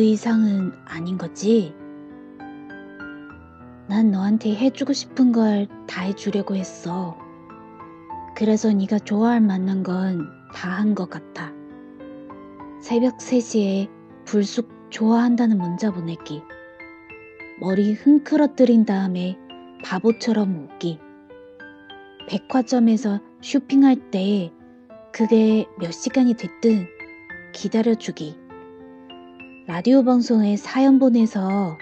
이상은 아닌 거지? 난 너한테 해주고 싶은 걸 다 해주려고 했어. 그래서 네가 좋아할 만한 건 다 한 것 같아. 새벽 3시에 불쑥 좋아한다는 문자 보내기. 머리 흥크러뜨린 다음에 바보처럼 웃기. 백화점에서 쇼핑할 때 그게 몇 시간이 됐든 기다려주기. 라디오 방송에 사연 보내서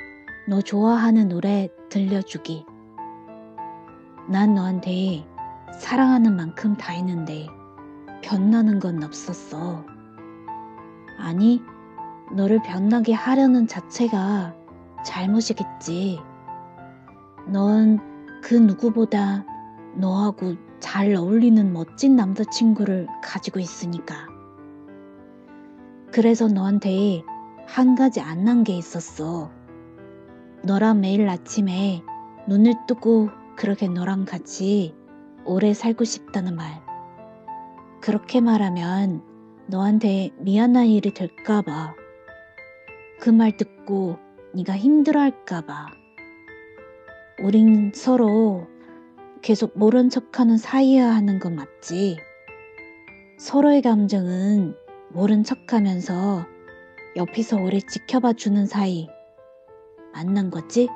너 좋아하는 노래 들려주기. 난 너한테 사랑하는 만큼 다 했는데 변나는 건 없었어. 아니, 너를 변나게 하려는 자체가 잘못이겠지. 넌 그 누구보다 너하고 잘 어울리는 멋진 남자친구를 가지고 있으니까. 그래서 너한테 한 가지 안 난 게 있었어. 너랑 매일 아침에 눈을 뜨고 그렇게 너랑 같이 오래 살고 싶다는 말. 그렇게 말하면 너한테 미안한 일이 될까봐. 그 말 듣고 네가 힘들어할까봐. 우린 서로 계속 모른 척하는 사이야 하는 건 맞지. 서로의 감정은 모른 척하면서 옆에서 오래 지켜봐 주는 사이. 만난 거지?